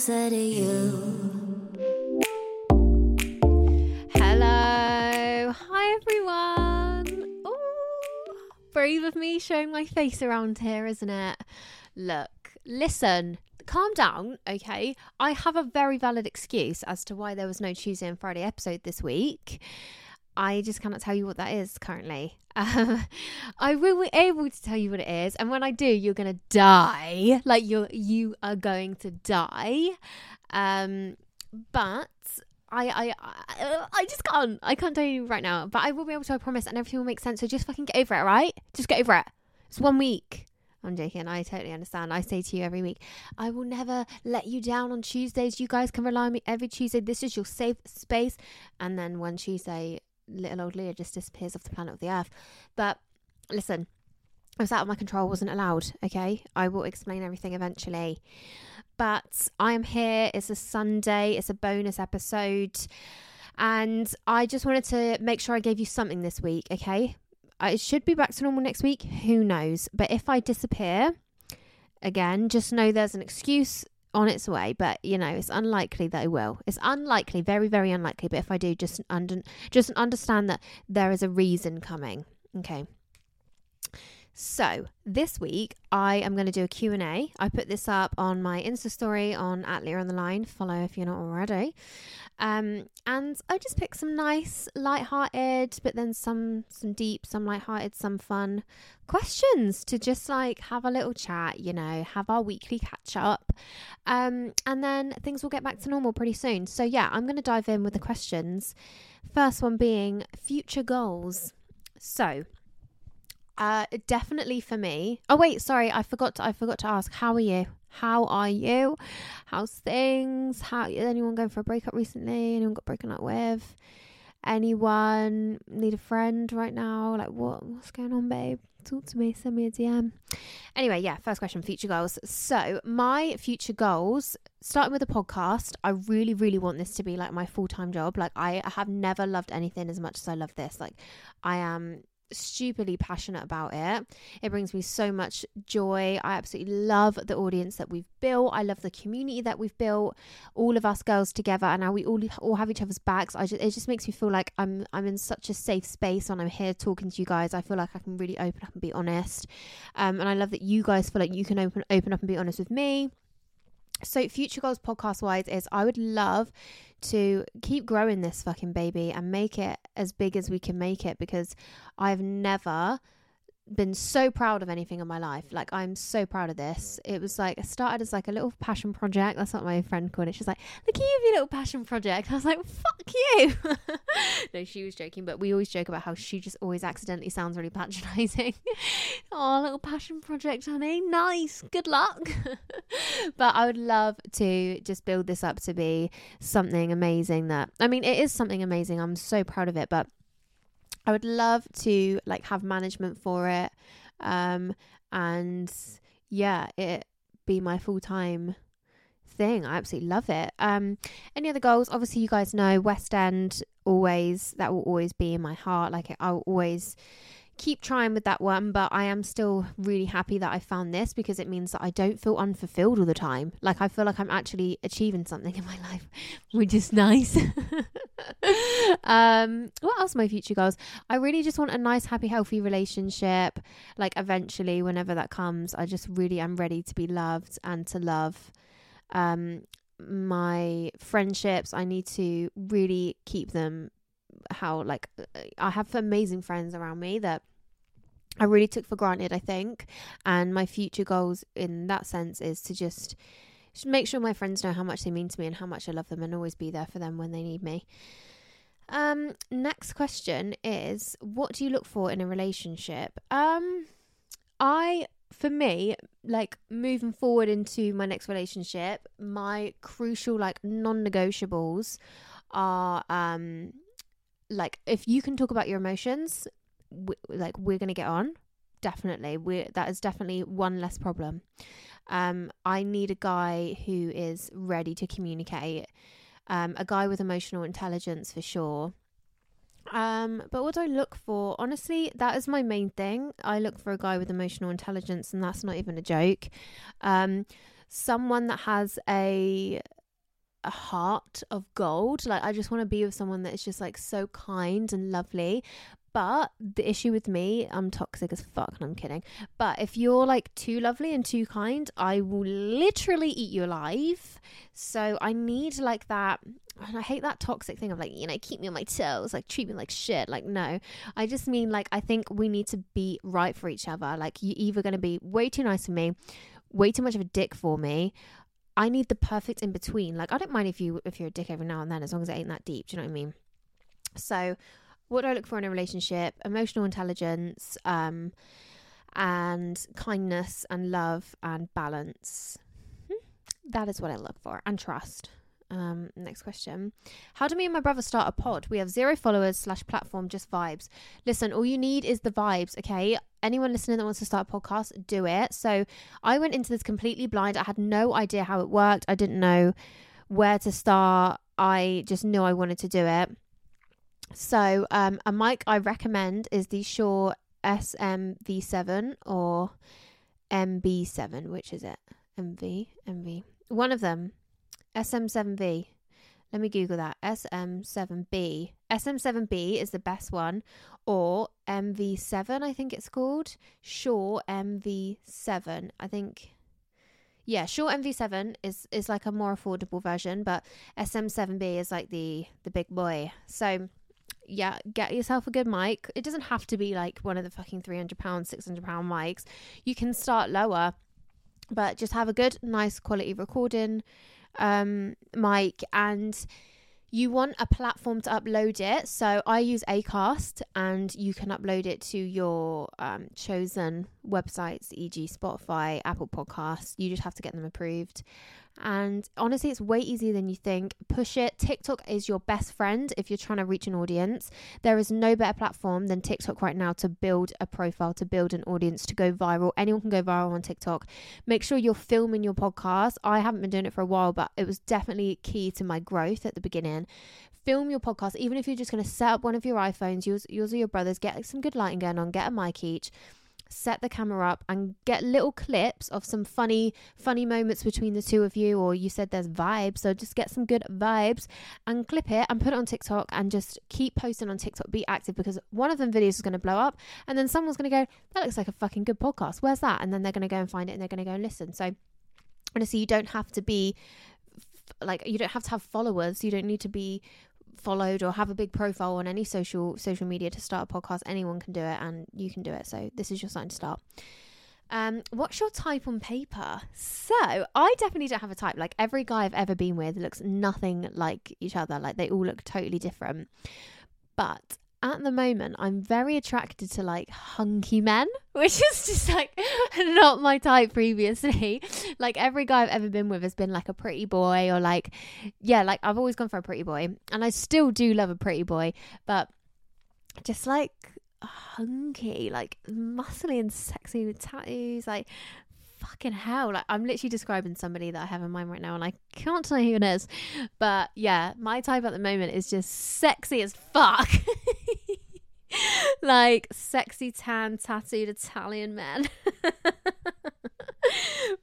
closer to you. Hello. Hi, everyone. Ooh, brave of me showing my face around here, isn't it? Look, listen, calm down, okay? I have a very valid excuse as to why there was no Tuesday and Friday episode this week. I just cannot tell you what that is currently. Um, I will be able to tell you what it is, and when I do, you're gonna die. Like you're you are going to die. Um, but I, I, I, just can't. I can't tell you right now, but I will be able to. I promise, and everything will make sense. So just fucking get over it, right? Just get over it. It's one week. I'm joking. I totally understand. I say to you every week, I will never let you down on Tuesdays. You guys can rely on me every Tuesday. This is your safe space. And then one Tuesday, little old Leah just disappears off the planet of the Earth. But listen, it was out of my control. Wasn't allowed. Okay, I will explain everything eventually. But I am here. It's a Sunday. It's a bonus episode. And I just wanted to make sure I gave you something this week, okay? I should be back to normal next week. Who knows? But if I disappear again, just know there's an excuse on its way. But you know, it's unlikely that I will. It's unlikely, very, very unlikely. But if I do, just under, just understand that there is a reason coming. Okay. So this week I am going to do a Q&A. I put this up on my Insta story on at Leah on the line. Follow if you're not already. Um, and I just picked some nice, light-hearted, but then some some deep, some light-hearted, some fun questions to just like have a little chat. You know, have our weekly catch up, um, and then things will get back to normal pretty soon. So yeah, I'm going to dive in with the questions. First one being future goals. So uh, definitely for me. Oh wait, sorry, I forgot. To, I forgot to ask. How are you? How are you? How's things? How anyone going for a breakup recently? Anyone got broken up with? Anyone need a friend right now? Like what? What's going on, babe? Talk to me. Send me a DM. Anyway, yeah. First question: future goals. So my future goals, starting with a podcast, I really, really want this to be like my full time job. Like I have never loved anything as much as I love this. Like I am stupidly passionate about it. It brings me so much joy. I absolutely love the audience that we've built. I love the community that we've built. All of us girls together, and now we all all have each other's backs. I just it just makes me feel like I'm I'm in such a safe space when I'm here talking to you guys. I feel like I can really open up and be honest. Um, and I love that you guys feel like you can open open up and be honest with me. So, future goals podcast wise is I would love to keep growing this fucking baby and make it as big as we can make it because I've never been so proud of anything in my life. Like I'm so proud of this. It was like it started as like a little passion project. That's what my friend called it. She's like, "Look at you, your little passion project." I was like, "Fuck you." no, she was joking, but we always joke about how she just always accidentally sounds really patronizing. oh, little passion project, honey. Nice. Good luck. but I would love to just build this up to be something amazing that I mean, it is something amazing. I'm so proud of it, but I would love to like have management for it. Um, and yeah, it be my full time thing. I absolutely love it. Um, any other goals? Obviously, you guys know West End always that will always be in my heart. Like I'll always keep trying with that one, but I am still really happy that I found this because it means that I don't feel unfulfilled all the time. Like I feel like I'm actually achieving something in my life, which is nice. um, what else? My future goals. I really just want a nice, happy, healthy relationship. Like eventually, whenever that comes, I just really am ready to be loved and to love. Um, my friendships, I need to really keep them. How like I have amazing friends around me that I really took for granted. I think, and my future goals in that sense is to just make sure my friends know how much they mean to me and how much I love them and always be there for them when they need me. Um, next question is what do you look for in a relationship? Um, I for me, like moving forward into my next relationship, my crucial like non-negotiables are um like if you can talk about your emotions, w- like we're going to get on. Definitely. We that is definitely one less problem. Um, I need a guy who is ready to communicate, um, a guy with emotional intelligence for sure. Um, but what do I look for? Honestly, that is my main thing. I look for a guy with emotional intelligence, and that's not even a joke. Um, someone that has a a heart of gold. Like I just want to be with someone that is just like so kind and lovely, but the issue with me, I'm toxic as fuck, and I'm kidding. But if you're like too lovely and too kind, I will literally eat you alive. So I need like that. And I hate that toxic thing of like, you know, keep me on my toes, like treat me like shit. Like, no, I just mean like, I think we need to be right for each other. Like, you're either going to be way too nice for me, way too much of a dick for me. I need the perfect in between. Like, I don't mind if you if you're a dick every now and then, as long as it ain't that deep. Do you know what I mean? So what do I look for in a relationship? Emotional intelligence, um, and kindness and love and balance. Hmm. That is what I look for, and trust. Um, next question. How do me and my brother start a pod? We have zero followers slash platform, just vibes. Listen, all you need is the vibes, okay? Anyone listening that wants to start a podcast, do it. So I went into this completely blind. I had no idea how it worked. I didn't know where to start. I just knew I wanted to do it. So, um, a mic I recommend is the Shure SMV7 or MB7. Which is it? MV? MV. One of them. SM7V. Let me Google that. SM7B. SM7B is the best one. Or MV7, I think it's called. Shure MV7. I think. Yeah, Shure MV7 is is like a more affordable version, but SM7B is like the the big boy. So yeah, get yourself a good mic. It doesn't have to be like one of the fucking three hundred pound, six hundred pound mics. You can start lower, but just have a good, nice quality recording um, mic and you want a platform to upload it. So I use Acast and you can upload it to your um, chosen websites, e.g., Spotify, Apple Podcasts. You just have to get them approved. And honestly, it's way easier than you think. Push it. TikTok is your best friend if you're trying to reach an audience. There is no better platform than TikTok right now to build a profile, to build an audience, to go viral. Anyone can go viral on TikTok. Make sure you're filming your podcast. I haven't been doing it for a while, but it was definitely key to my growth at the beginning. Film your podcast, even if you're just going to set up one of your iPhones, yours, yours or your brother's, get some good lighting going on, get a mic each set the camera up and get little clips of some funny funny moments between the two of you or you said there's vibes so just get some good vibes and clip it and put it on TikTok and just keep posting on TikTok. Be active because one of them videos is going to blow up and then someone's going to go that looks like a fucking good podcast. Where's that? And then they're going to go and find it and they're going to go and listen. So honestly you don't have to be like you don't have to have followers. You don't need to be followed or have a big profile on any social social media to start a podcast anyone can do it and you can do it so this is your sign to start um, what's your type on paper? So, I definitely don't have a type. Like, every guy I've ever been with looks nothing like each other. Like, they all look totally different. But at the moment, I'm very attracted to like hunky men, which is just like not my type previously. Like every guy I've ever been with has been like a pretty boy or like, yeah, like I've always gone for a pretty boy. And I still do love a pretty boy, but just like hunky, like muscly and sexy with tattoos, like fucking hell. Like I'm literally describing somebody that I have in mind right now and I can't tell you who it is. But yeah, my type at the moment is just sexy as fuck. like sexy tan tattooed Italian men.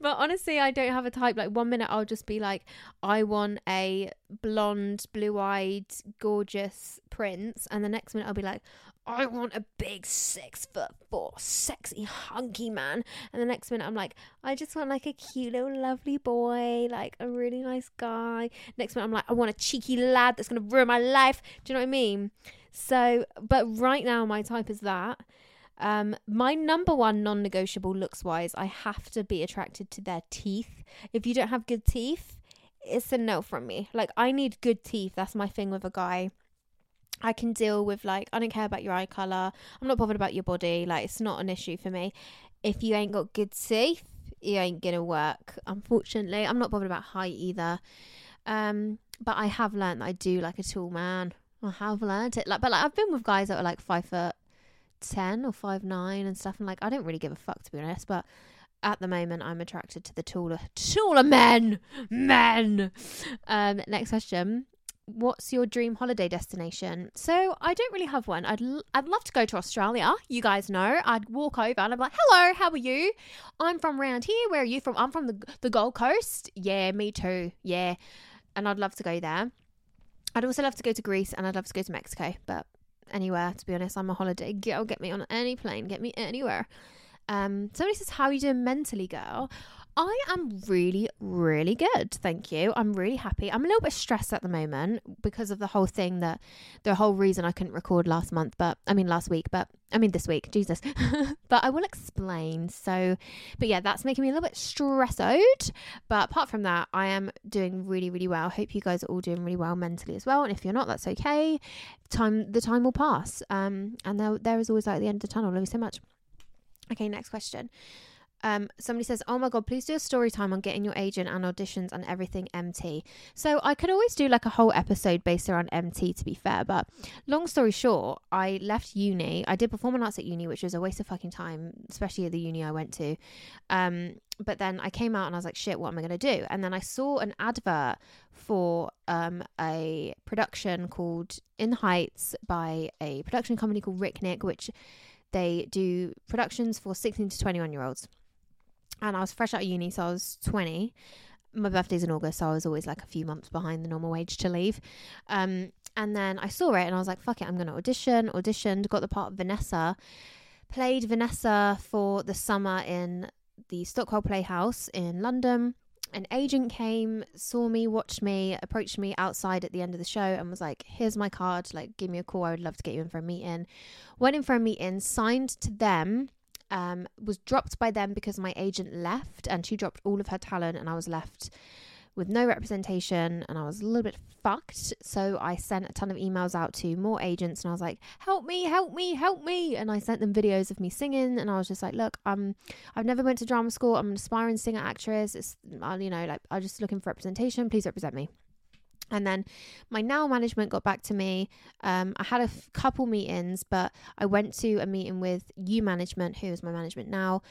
but honestly, I don't have a type. Like one minute I'll just be like, I want a blonde, blue-eyed, gorgeous prince, and the next minute I'll be like, I want a big six foot four, sexy, hunky man. And the next minute I'm like, I just want like a cute little lovely boy, like a really nice guy. Next minute I'm like, I want a cheeky lad that's gonna ruin my life. Do you know what I mean? So, but right now my type is that. Um, my number one non negotiable looks wise, I have to be attracted to their teeth. If you don't have good teeth, it's a no from me. Like, I need good teeth. That's my thing with a guy. I can deal with, like, I don't care about your eye colour. I'm not bothered about your body. Like, it's not an issue for me. If you ain't got good teeth, you ain't gonna work, unfortunately. I'm not bothered about height either. Um, but I have learned that I do like a tall man. I have learned it. Like, but like I've been with guys that are like five foot ten or five nine and stuff. And like, I don't really give a fuck to be honest. But at the moment, I'm attracted to the taller, taller men. Men. Um, next question. What's your dream holiday destination? So I don't really have one. I'd l- I'd love to go to Australia. You guys know. I'd walk over and I'm like, "Hello, how are you? I'm from around here. Where are you from? I'm from the the Gold Coast. Yeah, me too. Yeah, and I'd love to go there. I'd also love to go to Greece and I'd love to go to Mexico, but anywhere to be honest. I'm a holiday girl. Get me on any plane. Get me anywhere. Um, somebody says, "How are you doing mentally, girl?" I am really, really good. Thank you. I'm really happy. I'm a little bit stressed at the moment because of the whole thing that the whole reason I couldn't record last month, but I mean last week, but I mean this week, Jesus. but I will explain. So, but yeah, that's making me a little bit stressed out. But apart from that, I am doing really, really well. Hope you guys are all doing really well mentally as well. And if you're not, that's okay. Time the time will pass. Um, and there there is always like the end of the tunnel. Love you so much. Okay, next question. Um, somebody says, "Oh my god, please do a story time on getting your agent and auditions and everything MT." So I could always do like a whole episode based around MT. To be fair, but long story short, I left uni. I did performing arts at uni, which was a waste of fucking time, especially at the uni I went to. Um, but then I came out and I was like, "Shit, what am I gonna do?" And then I saw an advert for um, a production called In the Heights by a production company called Rick Nick, which they do productions for 16 to 21 year olds and I was fresh out of uni, so I was 20. My birthday's in August, so I was always like a few months behind the normal wage to leave. Um, and then I saw it and I was like, fuck it, I'm going to audition. Auditioned, got the part of Vanessa, played Vanessa for the summer in the Stockwell Playhouse in London. An agent came, saw me, watched me, approached me outside at the end of the show and was like, here's my card, like, give me a call. I would love to get you in for a meeting. Went in for a meeting, signed to them um, was dropped by them because my agent left and she dropped all of her talent and I was left with no representation and I was a little bit fucked. So I sent a ton of emails out to more agents and I was like, "Help me, help me, help me!" And I sent them videos of me singing and I was just like, "Look, I'm I've never went to drama school. I'm an aspiring singer actress. It's you know like I'm just looking for representation. Please represent me." And then my now management got back to me. Um, I had a f- couple meetings, but I went to a meeting with you management, who is my management now,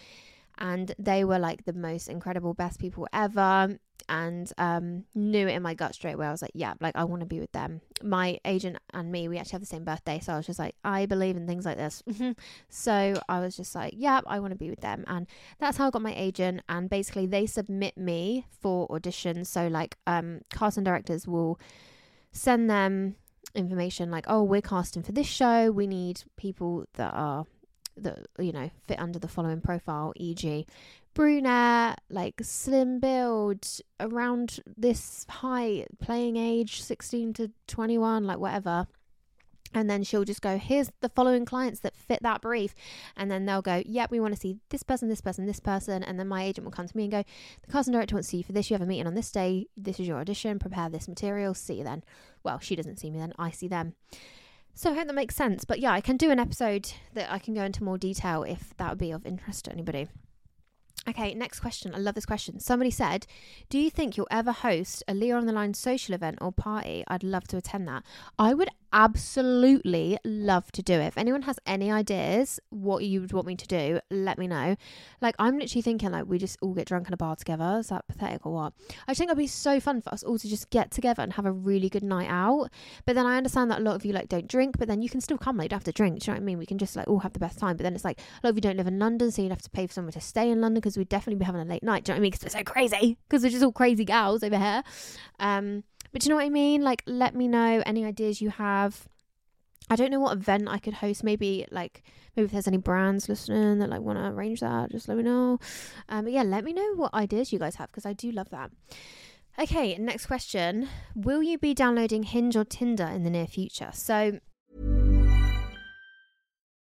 and they were like the most incredible, best people ever. And um, knew it in my gut straight away. I was like, yeah, like I want to be with them. My agent and me, we actually have the same birthday, so I was just like, I believe in things like this. so I was just like, yeah, I want to be with them, and that's how I got my agent. And basically, they submit me for auditions. So like, um, casting directors will send them information like, oh, we're casting for this show. We need people that are that you know fit under the following profile, e.g., brunette, like slim build, around this height, playing age sixteen to twenty one, like whatever. And then she'll just go, here's the following clients that fit that brief. And then they'll go, yep, we want to see this person, this person, this person. And then my agent will come to me and go, the casting director wants to see you for this. You have a meeting on this day. This is your audition. Prepare this material. See you then. Well, she doesn't see me then. I see them. So I hope that makes sense. But yeah, I can do an episode that I can go into more detail if that would be of interest to anybody. Okay, next question. I love this question. Somebody said, Do you think you'll ever host a Leah on the Line social event or party? I'd love to attend that. I would absolutely love to do it. If anyone has any ideas what you would want me to do, let me know. Like I'm literally thinking like we just all get drunk in a bar together. Is that pathetic or what? I think it'd be so fun for us all to just get together and have a really good night out. But then I understand that a lot of you like don't drink, but then you can still come. Like you don't have to drink. Do you know what I mean? We can just like all have the best time. But then it's like a lot of you don't live in London, so you'd have to pay for someone to stay in London because we'd definitely be having a late night. Do you know what I mean? Because we're so crazy. Because we're just all crazy gals over here. Um, but you know what I mean? Like, let me know any ideas you have. I don't know what event I could host. Maybe like maybe if there's any brands listening that like want to arrange that, just let me know. Um, but yeah, let me know what ideas you guys have because I do love that. Okay, next question: Will you be downloading Hinge or Tinder in the near future? So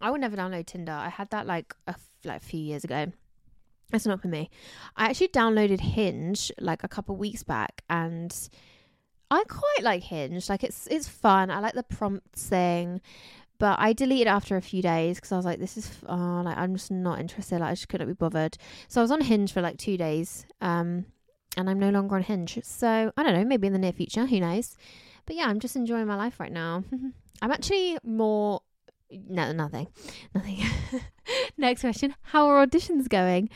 I would never download Tinder. I had that like a like a few years ago. That's not for me. I actually downloaded Hinge like a couple weeks back, and I quite like Hinge. Like it's it's fun. I like the prompts thing, but I deleted after a few days because I was like, this is oh, like I'm just not interested. Like I just couldn't be bothered. So I was on Hinge for like two days, um, and I'm no longer on Hinge. So I don't know. Maybe in the near future, who knows? But yeah, I'm just enjoying my life right now. I'm actually more no, nothing, nothing. Next question: How are auditions going?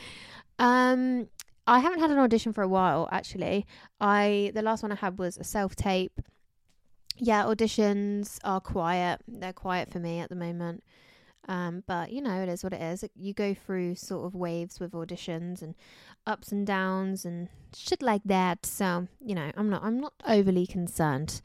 Um, I haven't had an audition for a while. Actually, I the last one I had was a self tape. Yeah, auditions are quiet. They're quiet for me at the moment. Um, but you know, it is what it is. You go through sort of waves with auditions and ups and downs and shit like that. So you know, I'm not I'm not overly concerned.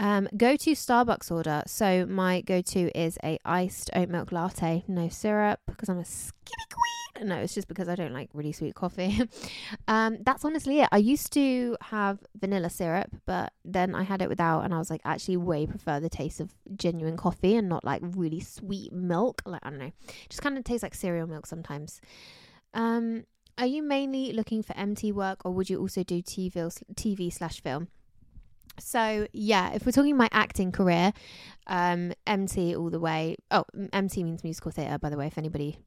Um, go to Starbucks order. So my go to is a iced oat milk latte, no syrup, because I'm a skinny queen. No, it's just because I don't like really sweet coffee. um, that's honestly it. I used to have vanilla syrup, but then I had it without, and I was like, actually, way prefer the taste of genuine coffee and not like really sweet milk. Like I don't know, just kind of tastes like cereal milk sometimes. Um, are you mainly looking for MT work, or would you also do TV TV slash film? So yeah, if we're talking my acting career, um, MT all the way. Oh, MT means musical theatre, by the way. If anybody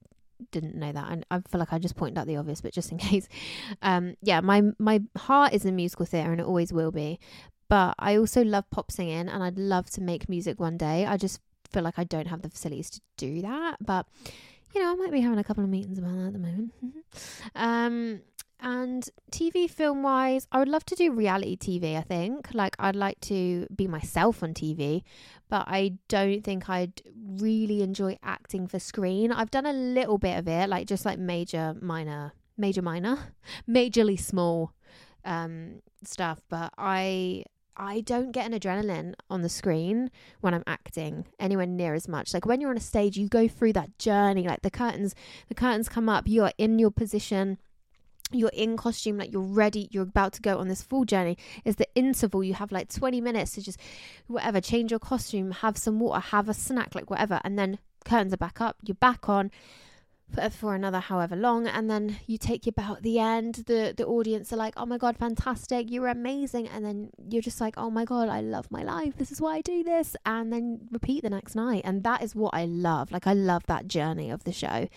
didn't know that, and I feel like I just pointed out the obvious, but just in case, um, yeah, my my heart is in musical theatre, and it always will be. But I also love pop singing, and I'd love to make music one day. I just feel like I don't have the facilities to do that, but you know, I might be having a couple of meetings about that at the moment. um, and TV film wise, I would love to do reality TV, I think. Like, I'd like to be myself on TV, but I don't think I'd really enjoy acting for screen. I've done a little bit of it, like just like major, minor, major, minor, majorly small um, stuff, but I. I don't get an adrenaline on the screen when I'm acting anywhere near as much. Like when you're on a stage, you go through that journey. Like the curtains, the curtains come up. You are in your position you're in costume, like you're ready, you're about to go on this full journey. Is the interval you have like 20 minutes to just whatever, change your costume, have some water, have a snack, like whatever, and then curtains are back up, you're back on. For, another however long and then you take your bow at the end the the audience are like oh my god fantastic you were amazing and then you're just like oh my god i love my life this is why i do this and then repeat the next night and that is what i love like i love that journey of the show.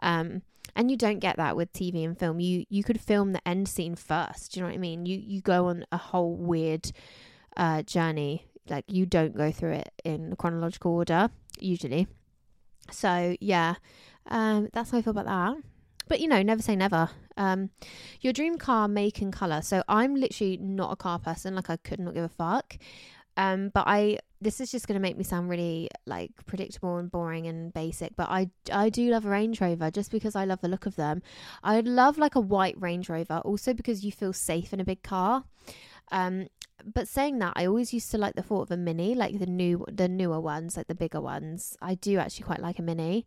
Um and you don't get that with tv and film you you could film the end scene first do you know what i mean? You you go on a whole weird uh journey like you don't go through it in chronological order usually. So yeah um, that's how I feel about that. But you know, never say never. Um, your dream car make and color. So I'm literally not a car person. Like I could not give a fuck. Um, but I this is just going to make me sound really like predictable and boring and basic. But I I do love a Range Rover just because I love the look of them. I'd love like a white Range Rover also because you feel safe in a big car. Um, but saying that, I always used to like the thought of a mini, like the new, the newer ones, like the bigger ones. I do actually quite like a mini.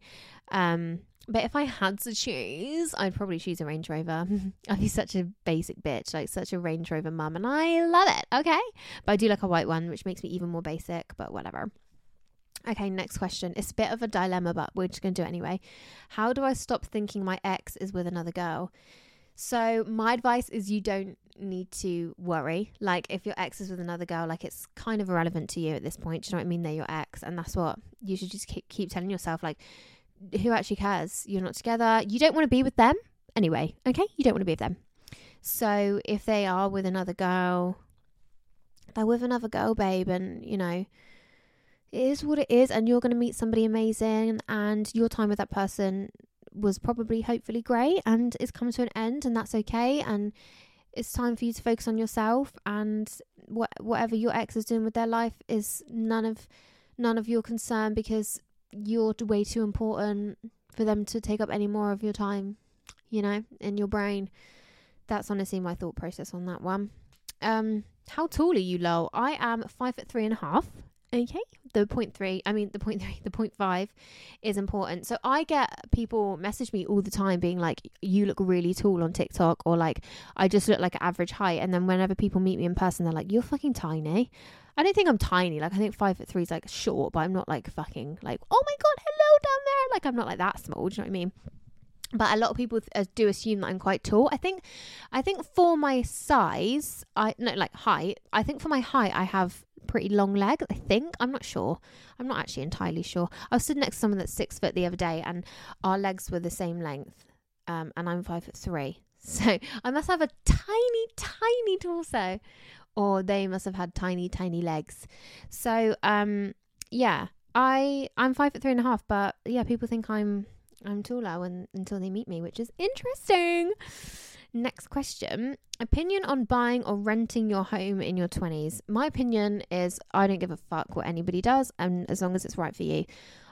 Um, but if I had to choose, I'd probably choose a Range Rover. I'd be such a basic bitch, like such a Range Rover mum, and I love it. Okay, but I do like a white one, which makes me even more basic. But whatever. Okay, next question. It's a bit of a dilemma, but we're just gonna do it anyway. How do I stop thinking my ex is with another girl? So my advice is you don't need to worry. Like if your ex is with another girl, like it's kind of irrelevant to you at this point. Do you know what I mean? They're your ex, and that's what you should just keep keep telling yourself. Like, who actually cares? You're not together. You don't want to be with them anyway. Okay, you don't want to be with them. So if they are with another girl, they're with another girl, babe, and you know. It is what it is, and you're going to meet somebody amazing, and your time with that person was probably hopefully great and it's come to an end and that's okay and it's time for you to focus on yourself and what whatever your ex is doing with their life is none of none of your concern because you're way too important for them to take up any more of your time you know in your brain. That's honestly my thought process on that one. Um how tall are you lol? I am five foot three and a half okay the point three i mean the point three the point five is important. So i get people message me all the time being like you look really tall on tiktok or like i just look like average height. And then whenever people meet me in person they're like you're fucking tiny. I don't think i'm tiny. Like i think five foot three is like short but i'm not like fucking like oh my god hello down there. Like i'm not like that small do you know what i mean but a lot of people uh, do assume that I'm quite tall. I think, I think for my size, I no like height. I think for my height, I have pretty long leg. I think I'm not sure. I'm not actually entirely sure. I was stood next to someone that's six foot the other day, and our legs were the same length. Um, and I'm five foot three, so I must have a tiny, tiny torso, or they must have had tiny, tiny legs. So, um, yeah, I I'm five foot three and a half, but yeah, people think I'm I'm taller when until they meet me, which is interesting. Next question Opinion on buying or renting your home in your 20s. My opinion is I don't give a fuck what anybody does, and as long as it's right for you.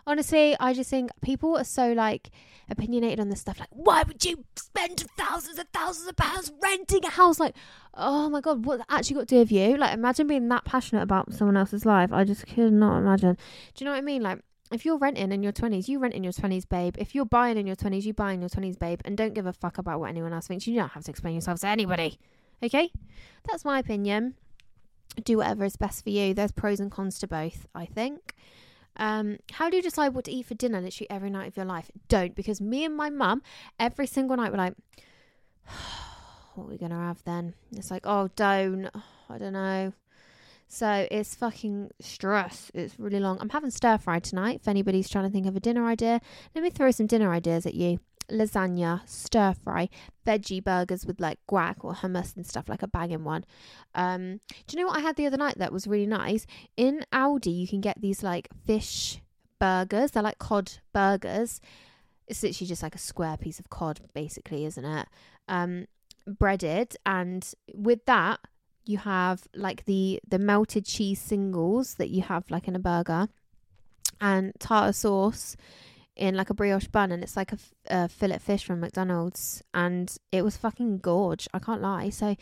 Honestly, I just think people are so like opinionated on this stuff. Like, why would you spend thousands and thousands of pounds renting a house? Like, oh my god, what actually got to do with you? Like, imagine being that passionate about someone else's life. I just could not imagine. Do you know what I mean? Like, if you're renting in your 20s, you rent in your 20s, babe. If you're buying in your 20s, you buy in your 20s, babe. And don't give a fuck about what anyone else thinks. You don't have to explain yourself to anybody. Okay? That's my opinion. Do whatever is best for you. There's pros and cons to both, I think. Um, how do you decide what to eat for dinner literally every night of your life? Don't, because me and my mum, every single night, we're like, what are we going to have then? It's like, oh, don't. I don't know. So it's fucking stress. It's really long. I'm having stir fry tonight. If anybody's trying to think of a dinner idea, let me throw some dinner ideas at you. Lasagna, stir fry, veggie burgers with like guac or hummus and stuff, like a banging one. Um, do you know what I had the other night that was really nice? In Aldi, you can get these like fish burgers. They're like cod burgers. It's literally just like a square piece of cod, basically, isn't it? Um, breaded, and with that, you have like the the melted cheese singles that you have like in a burger and tartar sauce in like a brioche bun and it's like a, fillet fish from McDonald's and it was fucking gorge I can't lie. So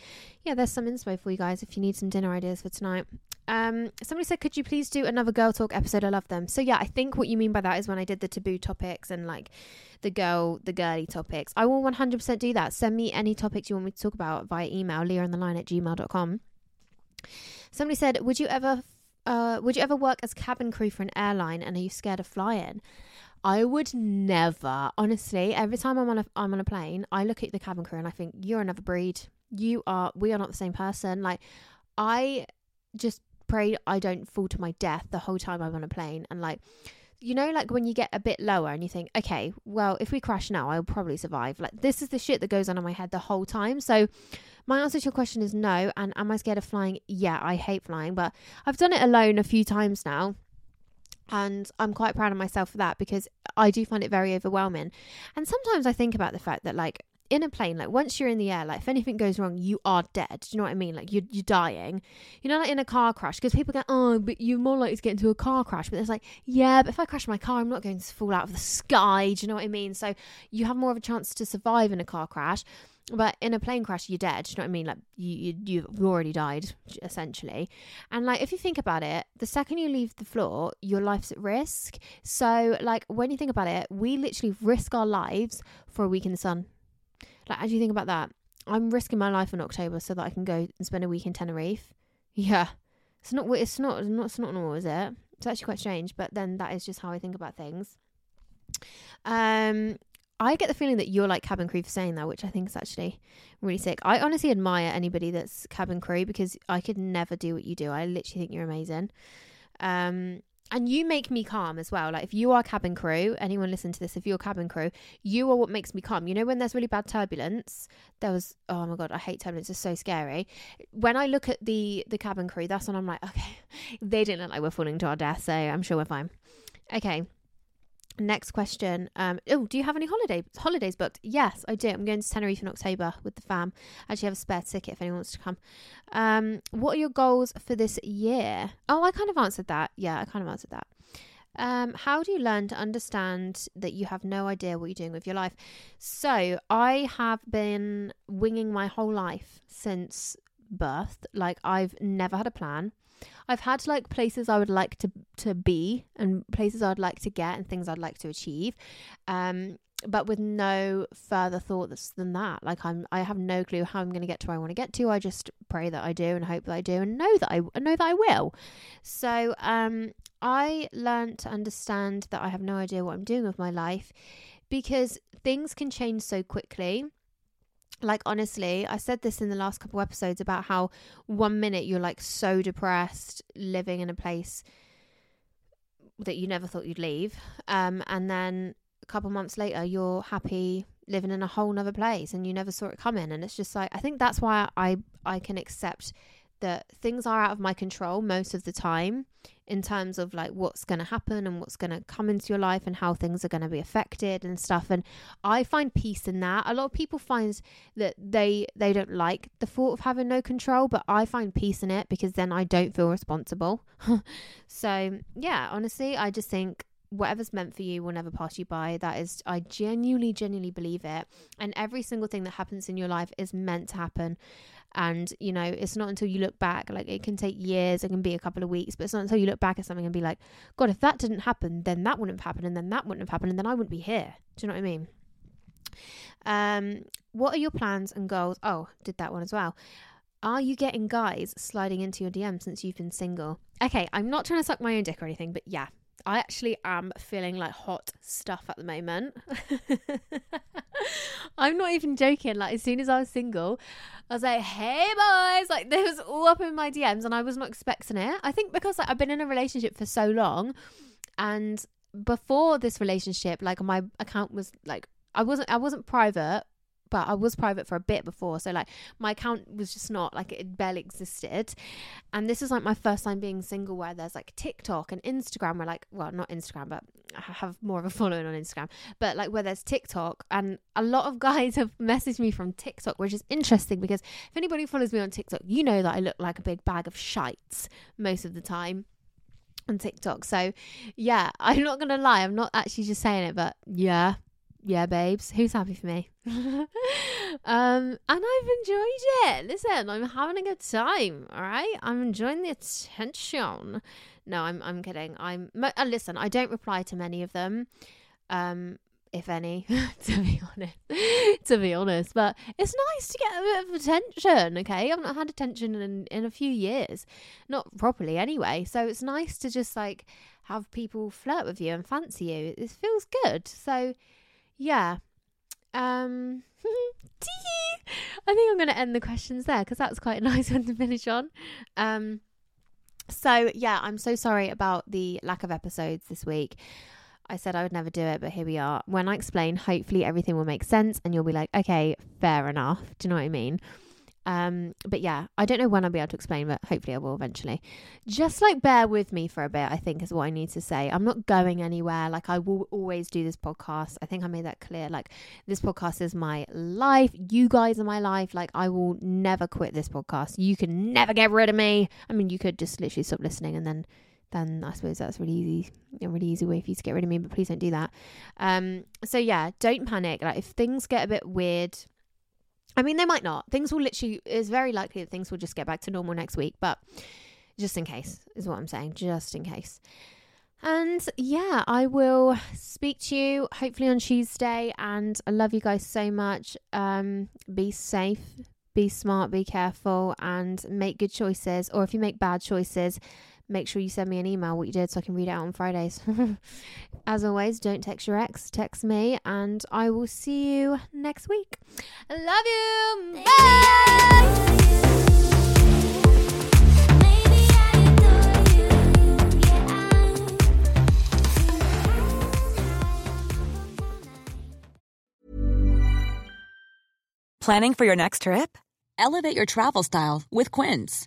yeah there's some inspo for you guys if you need some dinner ideas for tonight um somebody said could you please do another girl talk episode? I love them. So yeah I think what you mean by that is when I did the taboo topics and like the girl the girly topics. I will 100% do that. Send me any topics you want me to talk about via email leah on the line at gmail.com somebody said would you ever uh, would you ever work as cabin crew for an airline and are you scared of flying? I would never, honestly, every time I'm on a I'm on a plane, I look at the cabin crew and I think you're another breed. You are we are not the same person. Like I just pray I don't fall to my death the whole time I'm on a plane and like you know like when you get a bit lower and you think okay well if we crash now I'll probably survive. Like this is the shit that goes on in my head the whole time. So my answer to your question is no and am I scared of flying? Yeah I hate flying but I've done it alone a few times now and I'm quite proud of myself for that because I do find it very overwhelming. And sometimes I think about the fact that like in a plane, like once you're in the air, like if anything goes wrong, you are dead. Do you know what I mean? Like you're you're dying. You know, like in a car crash, because people go, oh, but you're more likely to get into a car crash. But it's like, yeah, but if I crash my car, I'm not going to fall out of the sky. Do you know what I mean? So you have more of a chance to survive in a car crash. But in a plane crash, you're dead. Do you know what I mean? Like you, you you've already died essentially. And like if you think about it, the second you leave the floor, your life's at risk. So like when you think about it, we literally risk our lives for a week in the sun. Like, do you think about that? I'm risking my life in October so that I can go and spend a week in Tenerife. Yeah, it's not. It's not. It's not. It's not normal, is it? It's actually quite strange. But then that is just how I think about things. Um, I get the feeling that you're like cabin crew for saying that, which I think is actually really sick. I honestly admire anybody that's cabin crew because I could never do what you do. I literally think you're amazing. Um, and you make me calm as well. Like if you are cabin crew, anyone listen to this, if you're cabin crew, you are what makes me calm. You know when there's really bad turbulence, there was oh my god, I hate turbulence. It's so scary. When I look at the the cabin crew, that's when I'm like, okay, they didn't look like we're falling to our death, so I'm sure we're fine. Okay. Next question. Um, oh, do you have any holiday holidays booked? Yes, I do. I'm going to Tenerife in October with the fam. I actually have a spare ticket if anyone wants to come. Um, what are your goals for this year? Oh, I kind of answered that. Yeah, I kind of answered that. Um, how do you learn to understand that you have no idea what you're doing with your life? So, I have been winging my whole life since birth. Like, I've never had a plan. I've had like places I would like to to be and places I'd like to get and things I'd like to achieve. Um, but with no further thoughts than that. Like I'm I have no clue how I'm going to get to where I want to get to. I just pray that I do and hope that I do and know that I know that I will. So, um I learned to understand that I have no idea what I'm doing with my life because things can change so quickly like honestly i said this in the last couple episodes about how one minute you're like so depressed living in a place that you never thought you'd leave um and then a couple months later you're happy living in a whole nother place and you never saw it coming. And it's just like i think that's why i i can accept that things are out of my control most of the time in terms of like what's going to happen and what's going to come into your life and how things are going to be affected and stuff and i find peace in that a lot of people find that they they don't like the thought of having no control but i find peace in it because then i don't feel responsible so yeah honestly i just think whatever's meant for you will never pass you by. That is, I genuinely, genuinely believe it. And every single thing that happens in your life is meant to happen. And, you know, it's not until you look back, like it can take years, it can be a couple of weeks, but it's not until you look back at something and be like, God, if that didn't happen, then that wouldn't have happened, and then that wouldn't have happened, and then I wouldn't be here. Do you know what I mean? Um, what are your plans and goals? Oh, did that one as well. Are you getting guys sliding into your DM since you've been single? Okay, I'm not trying to suck my own dick or anything, but yeah, I actually am feeling like hot stuff at the moment. I'm not even joking. Like, as soon as I was single, I was like, hey, boys. Like, there was all up in my DMs, and I was not expecting it. I think because like, I've been in a relationship for so long, and before this relationship, like, my account was like, I wasn't, I wasn't private but I was private for a bit before. So like my account was just not like it barely existed. And this is like my first time being single where there's like TikTok and Instagram where like well not Instagram but I have more of a following on Instagram. But like where there's TikTok and a lot of guys have messaged me from TikTok, which is interesting because if anybody follows me on TikTok, you know that I look like a big bag of shites most of the time on TikTok. So yeah, I'm not gonna lie, I'm not actually just saying it, but yeah, yeah, babes, who's happy for me? um, and I've enjoyed it. Listen, I'm having a good time. All right, I'm enjoying the attention. No, I'm I'm kidding. I'm uh, listen. I don't reply to many of them. Um, if any, to be honest. to be honest, but it's nice to get a bit of attention. Okay, I've not had attention in in a few years, not properly anyway. So it's nice to just like have people flirt with you and fancy you. It feels good. So yeah. Um, I think I'm going to end the questions there because that's quite a nice one to finish on. Um, so yeah, I'm so sorry about the lack of episodes this week. I said I would never do it, but here we are. When I explain, hopefully everything will make sense and you'll be like, okay, fair enough. Do you know what I mean? Um, but yeah, I don't know when I'll be able to explain, but hopefully I will eventually. Just like bear with me for a bit, I think is what I need to say. I'm not going anywhere. Like I will always do this podcast. I think I made that clear. Like this podcast is my life. You guys are my life. Like I will never quit this podcast. You can never get rid of me. I mean, you could just literally stop listening and then then I suppose that's really easy, a really easy way for you to get rid of me. But please don't do that. Um, so yeah, don't panic. Like if things get a bit weird, I mean they might not. Things will literally. It's very likely that things will just get back to normal next week. But just in case is what I'm saying. Just in case. And yeah, I will speak to you hopefully on Tuesday. And I love you guys so much. Um, be safe, be smart, be careful, and make good choices. Or if you make bad choices, make sure you send me an email what you did so I can read it out on Fridays. As always, don't text your ex, text me, and I will see you next week. I love you. Bye. Yeah, Planning for your next trip? Elevate your travel style with Quince.